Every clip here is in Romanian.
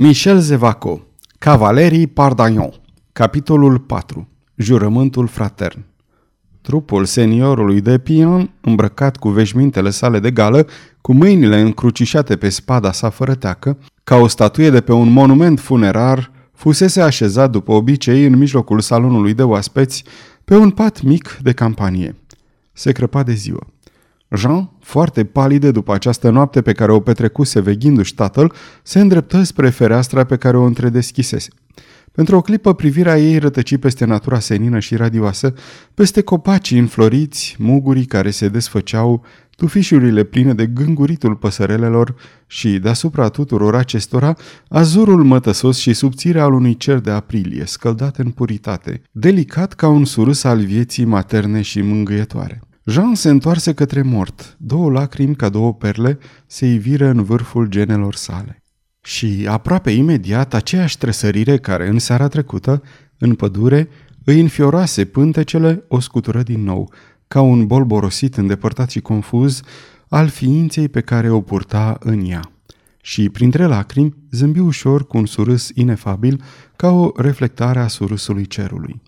Michel Zevaco Cavalerii Pardagnon Capitolul 4 Jurământul fratern Trupul seniorului de pion, îmbrăcat cu veșmintele sale de gală, cu mâinile încrucișate pe spada sa fără teacă, ca o statuie de pe un monument funerar, fusese așezat după obicei în mijlocul salonului de oaspeți, pe un pat mic de campanie. Se crăpa de ziua. Jean, foarte palide după această noapte pe care o petrecuse veghindu-și tatăl, se îndreptă spre fereastra pe care o întredeschisese. Pentru o clipă privirea ei rătăci peste natura senină și radioasă, peste copacii înfloriți, mugurii care se desfăceau, tufișurile pline de gânguritul păsărelelor și, deasupra tuturor acestora, azurul mătăsos și subțirea al unui cer de aprilie, scăldat în puritate, delicat ca un surâs al vieții materne și mângâietoare. Jean se întoarse către mort. Două lacrimi ca două perle se iviră în vârful genelor sale. Și aproape imediat aceeași tresărire care în seara trecută, în pădure, îi înfiorase pântecele, o scutură din nou, ca un bol borosit îndepărtat și confuz al ființei pe care o purta în ea. Și printre lacrimi zâmbi ușor cu un surâs inefabil ca o reflectare a surâsului cerului.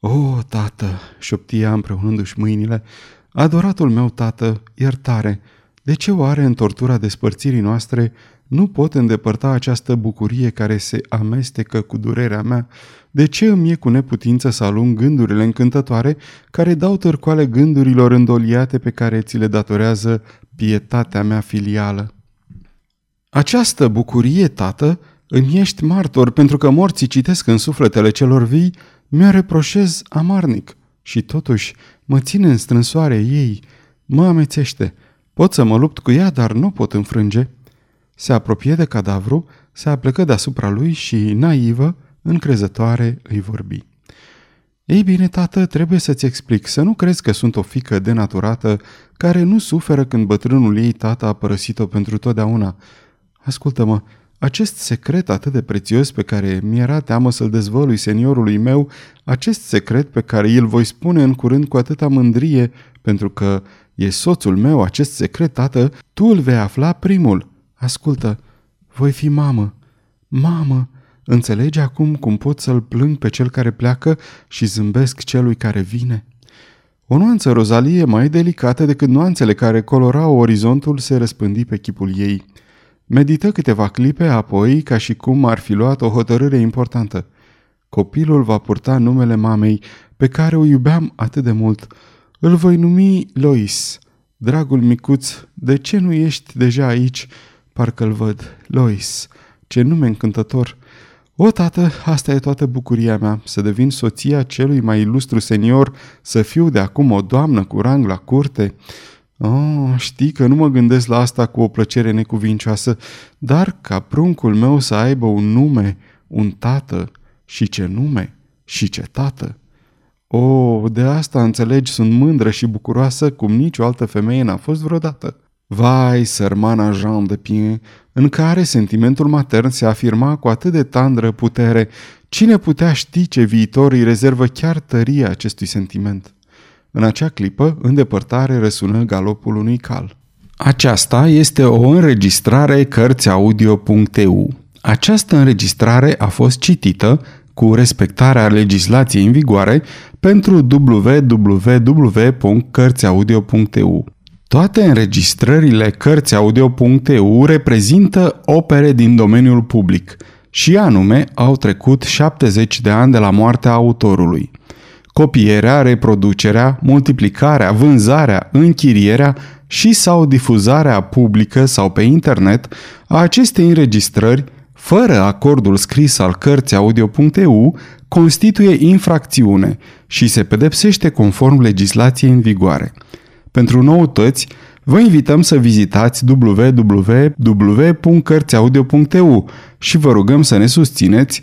O, tată, șoptia împreunându-și mâinile, adoratul meu tată, iertare, de ce oare în tortura despărțirii noastre nu pot îndepărta această bucurie care se amestecă cu durerea mea? De ce îmi e cu neputință să alung gândurile încântătoare care dau târcoale gândurilor îndoliate pe care ți le datorează pietatea mea filială? Această bucurie, tată, îmi ești martor pentru că morții citesc în sufletele celor vii mi-o reproșez amarnic și totuși mă ține în strânsoare ei, mă amețește. Pot să mă lupt cu ea, dar nu pot înfrânge. Se apropie de cadavru, se aplecă deasupra lui și, naivă, încrezătoare, îi vorbi. Ei bine, tată, trebuie să-ți explic, să nu crezi că sunt o fică denaturată care nu suferă când bătrânul ei tată a părăsit-o pentru totdeauna. Ascultă-mă, acest secret atât de prețios pe care mi-era teamă să-l dezvălui seniorului meu, acest secret pe care îl voi spune în curând cu atâta mândrie, pentru că e soțul meu, acest secret, tată, tu îl vei afla primul. Ascultă, voi fi mamă. Mamă, înțelegi acum cum pot să-l plâng pe cel care pleacă și zâmbesc celui care vine? O nuanță rozalie mai delicată decât nuanțele care colorau orizontul se răspândi pe chipul ei – Medită câteva clipe, apoi, ca și cum ar fi luat o hotărâre importantă. Copilul va purta numele mamei, pe care o iubeam atât de mult. Îl voi numi Lois. Dragul micuț, de ce nu ești deja aici? Parcă-l văd. Lois. Ce nume încântător! O, tată, asta e toată bucuria mea, să devin soția celui mai ilustru senior, să fiu de acum o doamnă cu rang la curte. Oh, știi că nu mă gândesc la asta cu o plăcere necuvincioasă, dar ca pruncul meu să aibă un nume, un tată, și ce nume, și ce tată. Oh, de asta înțelegi, sunt mândră și bucuroasă cum nicio altă femeie n-a fost vreodată. Vai, sărmana Jean de Pien, în care sentimentul matern se afirma cu atât de tandră putere, cine putea ști ce viitor îi rezervă chiar tăria acestui sentiment? În acea clipă, în depărtare răsună galopul unui cal. Aceasta este o înregistrare Cărțiaudio.eu. Această înregistrare a fost citită cu respectarea legislației în vigoare pentru www.cărțiaudio.eu. Toate înregistrările Cărțiaudio.eu reprezintă opere din domeniul public și anume au trecut 70 de ani de la moartea autorului copierea, reproducerea, multiplicarea, vânzarea, închirierea și sau difuzarea publică sau pe internet a acestei înregistrări fără acordul scris al cărții audio.eu constituie infracțiune și se pedepsește conform legislației în vigoare. Pentru noutăți, vă invităm să vizitați www.cărțiaudio.eu și vă rugăm să ne susțineți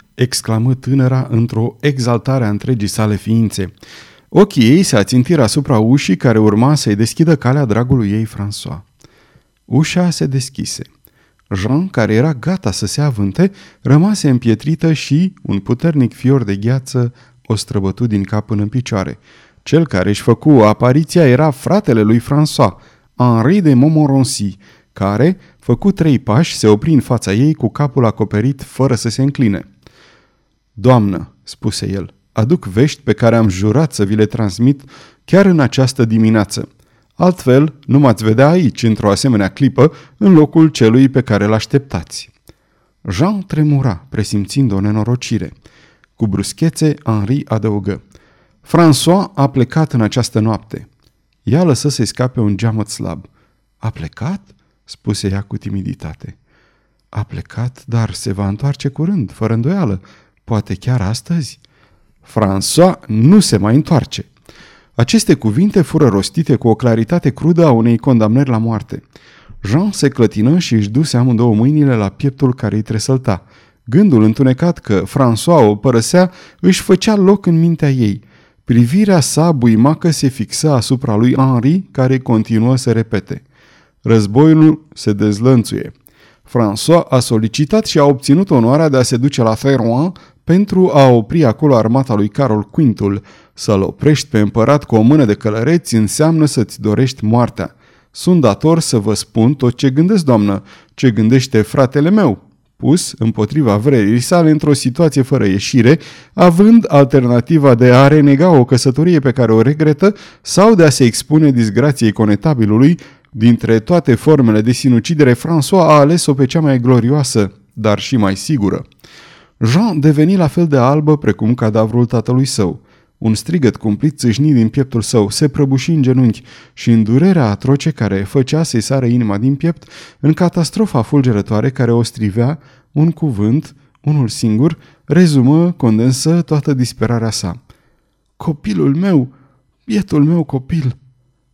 Exclamă tânăra într-o exaltare a întregii sale ființe. Ochii ei se ațintiră asupra ușii care urma să-i deschidă calea dragului ei François. Ușa se deschise. Jean, care era gata să se avânte, rămase împietrită și un puternic fior de gheață o străbătu din cap până în picioare. Cel care își făcu apariția era fratele lui François, Henri de Montmorency, care, făcu trei pași, se opri în fața ei cu capul acoperit fără să se încline. Doamnă, spuse el, aduc vești pe care am jurat să vi le transmit chiar în această dimineață. Altfel, nu m-ați vedea aici, într-o asemenea clipă, în locul celui pe care îl așteptați. Jean tremura, presimțind o nenorocire. Cu bruschețe, Henri adăugă. François a plecat în această noapte. Ea lăsă să-i scape un geamăt slab. A plecat? spuse ea cu timiditate. A plecat, dar se va întoarce curând, fără îndoială. Poate chiar astăzi? François nu se mai întoarce. Aceste cuvinte fură rostite cu o claritate crudă a unei condamnări la moarte. Jean se clătină și își duse amândouă mâinile la pieptul care îi tresălta. Gândul întunecat că François o părăsea își făcea loc în mintea ei. Privirea sa buimacă se fixă asupra lui Henri, care continuă să repete. Războiul se dezlănțuie. François a solicitat și a obținut onoarea de a se duce la Ferroin pentru a opri acolo armata lui Carol Quintul. Să-l oprești pe împărat cu o mână de călăreți înseamnă să-ți dorești moartea. Sunt dator să vă spun tot ce gândesc, doamnă, ce gândește fratele meu, pus împotriva vrerii sale într-o situație fără ieșire, având alternativa de a renega o căsătorie pe care o regretă sau de a se expune disgrației conetabilului, dintre toate formele de sinucidere, François a ales-o pe cea mai glorioasă, dar și mai sigură. Jean deveni la fel de albă precum cadavrul tatălui său. Un strigăt cumplit țâșni din pieptul său, se prăbuși în genunchi și în durerea atroce care făcea să-i sară inima din piept, în catastrofa fulgerătoare care o strivea, un cuvânt, unul singur, rezumă, condensă toată disperarea sa. Copilul meu, bietul meu copil!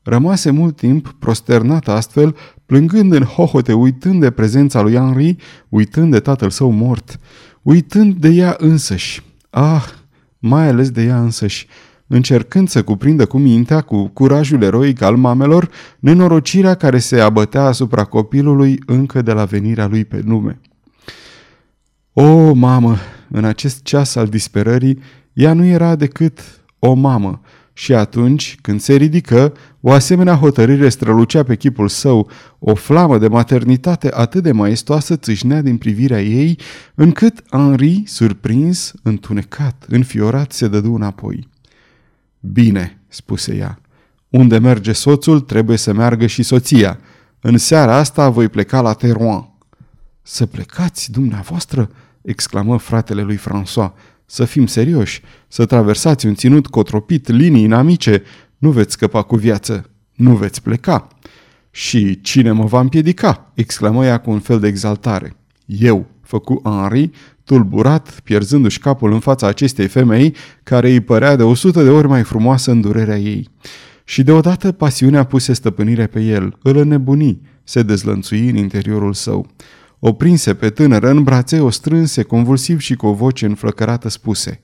Rămase mult timp prosternată astfel, plângând în hohote, uitând de prezența lui Henri, uitând de tatăl său mort, uitând de ea însăși. Ah, mai ales de ea însăși, încercând să cuprindă cu mintea, cu curajul eroic al mamelor, nenorocirea care se abătea asupra copilului încă de la venirea lui pe lume. O, mamă, în acest ceas al disperării, ea nu era decât o mamă, și atunci, când se ridică, o asemenea hotărâre strălucea pe chipul său, o flamă de maternitate atât de maestoasă țâșnea din privirea ei, încât Henri, surprins, întunecat, înfiorat, se dădu înapoi. Bine, spuse ea, unde merge soțul, trebuie să meargă și soția. În seara asta voi pleca la Terouan. Să plecați, dumneavoastră? exclamă fratele lui François. Să fim serioși, să traversați un ținut cotropit, linii inamice, nu veți scăpa cu viață, nu veți pleca. Și cine mă va împiedica? exclamă ea cu un fel de exaltare. Eu, făcu Henri, tulburat, pierzându-și capul în fața acestei femei, care îi părea de o sută de ori mai frumoasă în durerea ei. Și deodată pasiunea puse stăpânire pe el, îl înnebuni, se dezlănțui în interiorul său. O prinse pe tânără în brațe, o strânse convulsiv și cu o voce înflăcărată spuse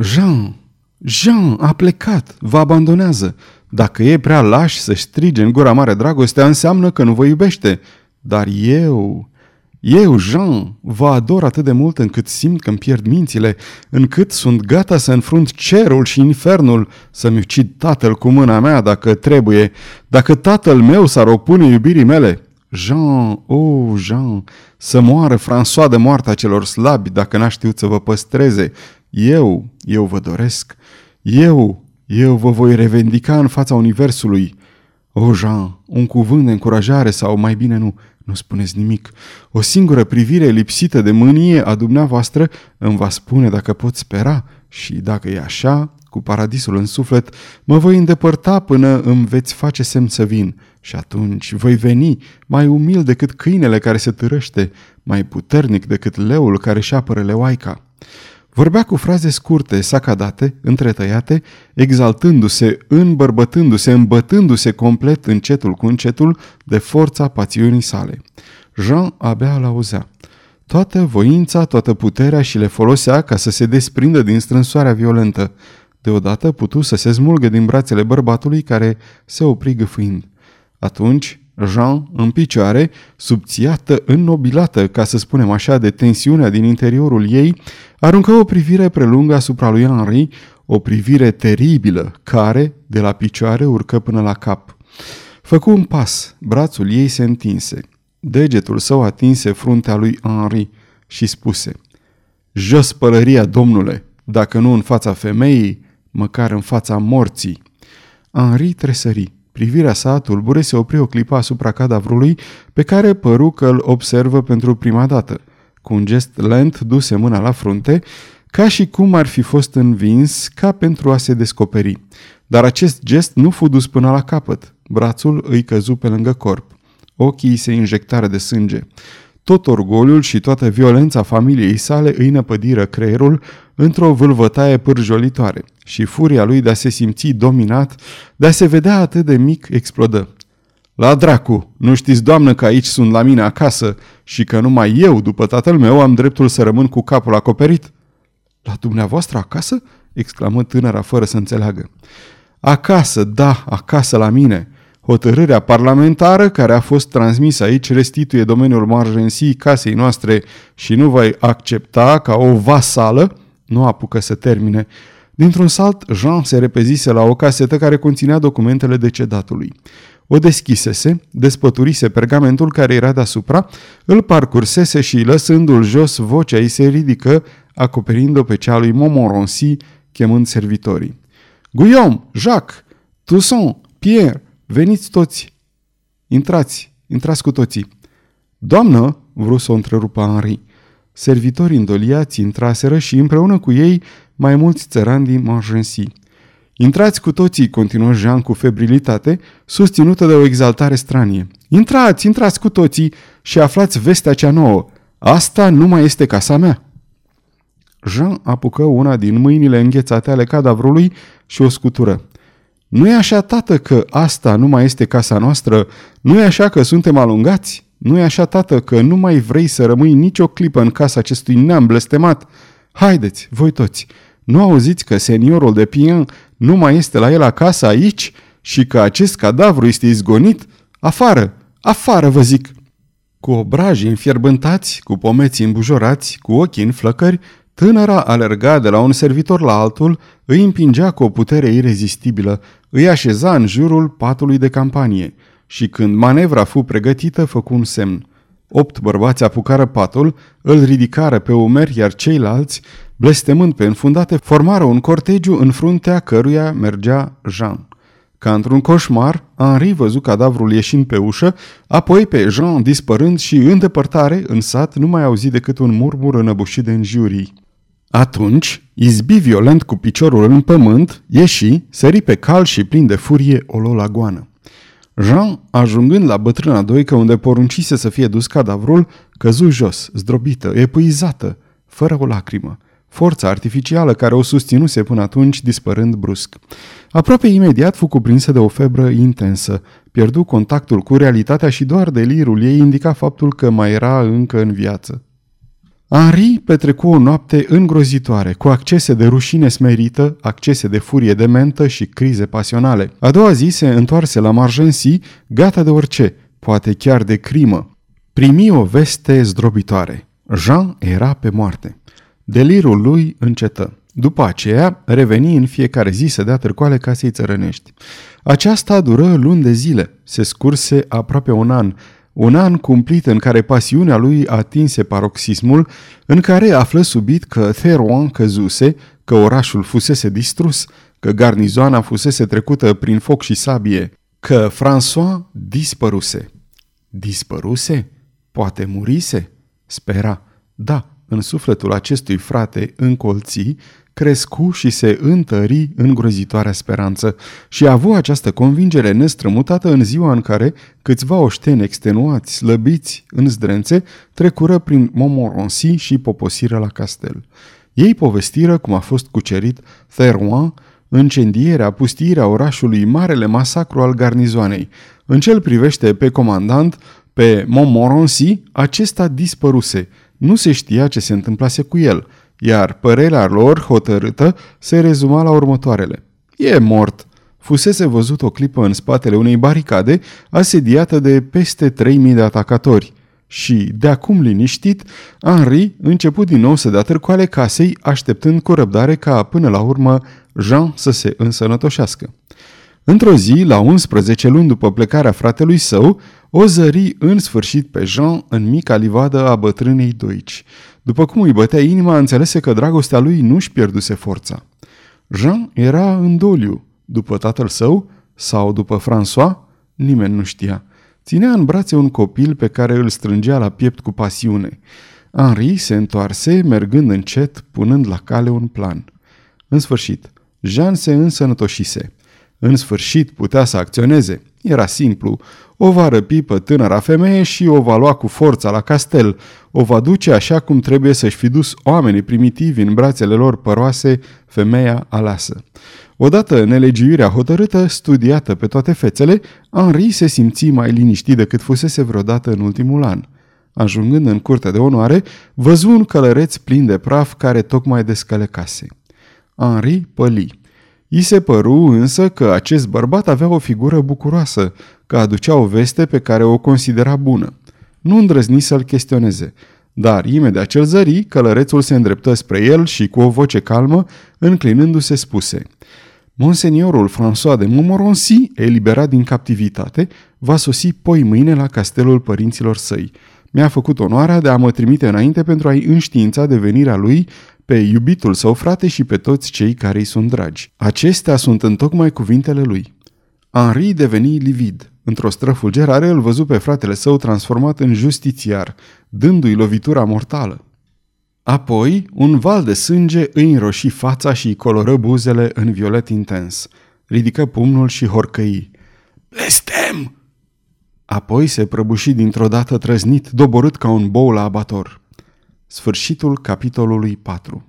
Jean, Jean a plecat, vă abandonează. Dacă e prea laș să strige în gura mare dragostea, înseamnă că nu vă iubește. Dar eu, eu, Jean, vă ador atât de mult încât simt că îmi pierd mințile, încât sunt gata să înfrunt cerul și infernul, să-mi ucid tatăl cu mâna mea dacă trebuie, dacă tatăl meu s-ar opune iubirii mele. Jean, oh, Jean, să moară François de moartea celor slabi dacă n-a știut să vă păstreze. Eu, eu vă doresc. Eu, eu vă voi revendica în fața Universului. Oh, Jean, un cuvânt de încurajare sau mai bine nu, nu spuneți nimic. O singură privire lipsită de mânie a dumneavoastră îmi va spune dacă pot spera și dacă e așa, cu paradisul în suflet, mă voi îndepărta până îmi veți face semn să vin. Și atunci voi veni, mai umil decât câinele care se târăște, mai puternic decât leul care își apără leoaica. Vorbea cu fraze scurte, sacadate, întretăiate, exaltându-se, îmbărbătându-se, îmbătându-se complet încetul cu încetul de forța pațiunii sale. Jean abia l auzea. toată voința, toată puterea și le folosea ca să se desprindă din strânsoarea violentă. Deodată putu să se smulgă din brațele bărbatului care se opri gâfâind. Atunci, Jean, în picioare, subțiată, înnobilată, ca să spunem așa, de tensiunea din interiorul ei, aruncă o privire prelungă asupra lui Henri, o privire teribilă, care, de la picioare, urcă până la cap. Făcu un pas, brațul ei se întinse. Degetul său atinse fruntea lui Henri și spuse Jos pălăria, domnule, dacă nu în fața femeii, măcar în fața morții. Henri tresări. Privirea sa tulbure se opri o clipă asupra cadavrului pe care păru că îl observă pentru prima dată. Cu un gest lent duse mâna la frunte, ca și cum ar fi fost învins ca pentru a se descoperi. Dar acest gest nu fu dus până la capăt. Brațul îi căzu pe lângă corp. Ochii se injectară de sânge. Tot orgoliul și toată violența familiei sale îi năpădiră creierul într-o vâlvătaie pârjolitoare și furia lui de a se simți dominat, de a se vedea atât de mic, explodă. La dracu! Nu știți, doamnă, că aici sunt la mine acasă și că numai eu, după tatăl meu, am dreptul să rămân cu capul acoperit?" La dumneavoastră acasă?" exclamă tânăra fără să înțeleagă. Acasă, da, acasă la mine. Hotărârea parlamentară care a fost transmisă aici restituie domeniul margensii casei noastre și nu va accepta ca o vasală, nu apucă să termine. Dintr-un salt, Jean se repezise la o casetă care conținea documentele decedatului. O deschisese, despăturise pergamentul care era deasupra, îl parcursese și, lăsându-l jos, vocea ei se ridică, acoperind-o pe cea lui Montmorency, chemând servitorii. Guillaume, Jacques, Toussaint, Pierre, veniți toți! Intrați, intrați cu toții! Doamnă, vrut să o întrerupă Henri. Servitorii îndoliați intraseră și împreună cu ei mai mulți țărani din Montgency. Intrați cu toții, continuă Jean cu febrilitate, susținută de o exaltare stranie. Intrați, intrați cu toții și aflați vestea cea nouă. Asta nu mai este casa mea. Jean apucă una din mâinile înghețate ale cadavrului și o scutură. Nu e așa, tată, că asta nu mai este casa noastră? Nu e așa că suntem alungați? Nu e așa, tată, că nu mai vrei să rămâi nicio clipă în casa acestui neam blestemat? Haideți, voi toți! Nu auziți că seniorul de Pien nu mai este la el acasă aici și că acest cadavru este izgonit? Afară! Afară, vă zic! Cu obrajii înfierbântați, cu pomeții îmbujorați, cu ochii în flăcări, Tânăra alerga de la un servitor la altul, îi împingea cu o putere irezistibilă, îi așeza în jurul patului de campanie și când manevra fu pregătită, făcu un semn. Opt bărbați apucară patul, îl ridicară pe umeri, iar ceilalți, blestemând pe înfundate, formară un cortegiu în fruntea căruia mergea Jean. Ca într-un coșmar, Henri văzu cadavrul ieșind pe ușă, apoi pe Jean dispărând și în depărtare, în sat, nu mai auzi decât un murmur înăbușit de înjurii. Atunci, izbi violent cu piciorul în pământ, ieși, sări pe cal și plin de furie o lua la goană. Jean, ajungând la bătrâna doică unde poruncise să fie dus cadavrul, căzu jos, zdrobită, epuizată, fără o lacrimă. Forța artificială care o susținuse până atunci dispărând brusc. Aproape imediat fu cuprinsă de o febră intensă. Pierdu contactul cu realitatea și doar delirul ei indica faptul că mai era încă în viață. Henri petrecu o noapte îngrozitoare, cu accese de rușine smerită, accese de furie dementă și crize pasionale. A doua zi se întoarse la Margency, gata de orice, poate chiar de crimă. Primi o veste zdrobitoare. Jean era pe moarte. Delirul lui încetă. După aceea, reveni în fiecare zi să dea târcoale casei țărănești. Aceasta dură luni de zile. Se scurse aproape un an, un an cumplit în care pasiunea lui atinse paroxismul, în care află subit că Therouan căzuse, că orașul fusese distrus, că garnizoana fusese trecută prin foc și sabie, că François dispăruse. Dispăruse? Poate murise? Spera. Da, în sufletul acestui frate încolții crescu și se întări în grozitoarea speranță și a avut această convingere nestrămutată în ziua în care câțiva oșteni extenuați, slăbiți, în zdrențe, trecură prin Montmorency și poposiră la castel. Ei povestiră cum a fost cucerit Therouan, incendierea, pustirea orașului, marele masacru al garnizoanei. În cel privește pe comandant, pe Montmorency, acesta dispăruse – Nu se știa ce se întâmplase cu el, iar părerea lor hotărâtă se rezuma la următoarele. E mort. Fusese văzut o clipă în spatele unei baricade asediată de peste 3000 de atacatori. Și, de acum liniștit, Henri început din nou să dea târcoale casei, așteptând cu răbdare ca, până la urmă, Jean să se însănătoșească. Într-o zi, la 11 luni după plecarea fratelui său, o zări în sfârșit pe Jean în mica livadă a bătrânei Doici. După cum îi bătea inima, înțelese că dragostea lui nu-și pierduse forța. Jean era în doliu. După tatăl său sau după François, nimeni nu știa. Ținea în brațe un copil pe care îl strângea la piept cu pasiune. Henri se întoarse, mergând încet, punând la cale un plan. În sfârșit, Jean se însănătoșise. În sfârșit putea să acționeze. Era simplu. O va răpi pe tânăra femeie și o va lua cu forța la castel. O va duce așa cum trebuie să-și fi dus oamenii primitivi în brațele lor păroase, femeia aleasă. Odată nelegiuirea hotărâtă, studiată pe toate fețele, Henri se simți mai liniștit decât fusese vreodată în ultimul an. Ajungând în curtea de onoare, văzu un călăreț plin de praf care tocmai descălecase. Henri păli. I se păru însă că acest bărbat avea o figură bucuroasă, că aducea o veste pe care o considera bună. Nu îndrăzni să-l chestioneze, dar imediat ce zări, călărețul se îndreptă spre el și cu o voce calmă, înclinându-se, spuse Monseniorul François de Montmorency, eliberat din captivitate, va sosi poi mâine la castelul părinților săi. Mi-a făcut onoarea de a mă trimite înainte pentru a-i înștiința de venirea lui pe iubitul său frate și pe toți cei care îi sunt dragi. Acestea sunt întocmai cuvintele lui. Henri deveni livid. Într-o străfulgerare îl văzu pe fratele său transformat în justițiar, dându-i lovitura mortală. Apoi, un val de sânge îi înroși fața și îi coloră buzele în violet intens. Ridică pumnul și horcăi. Blestem! Apoi se prăbuși dintr-o dată trăznit, doborât ca un bou la abator. Sfârșitul capitolului 4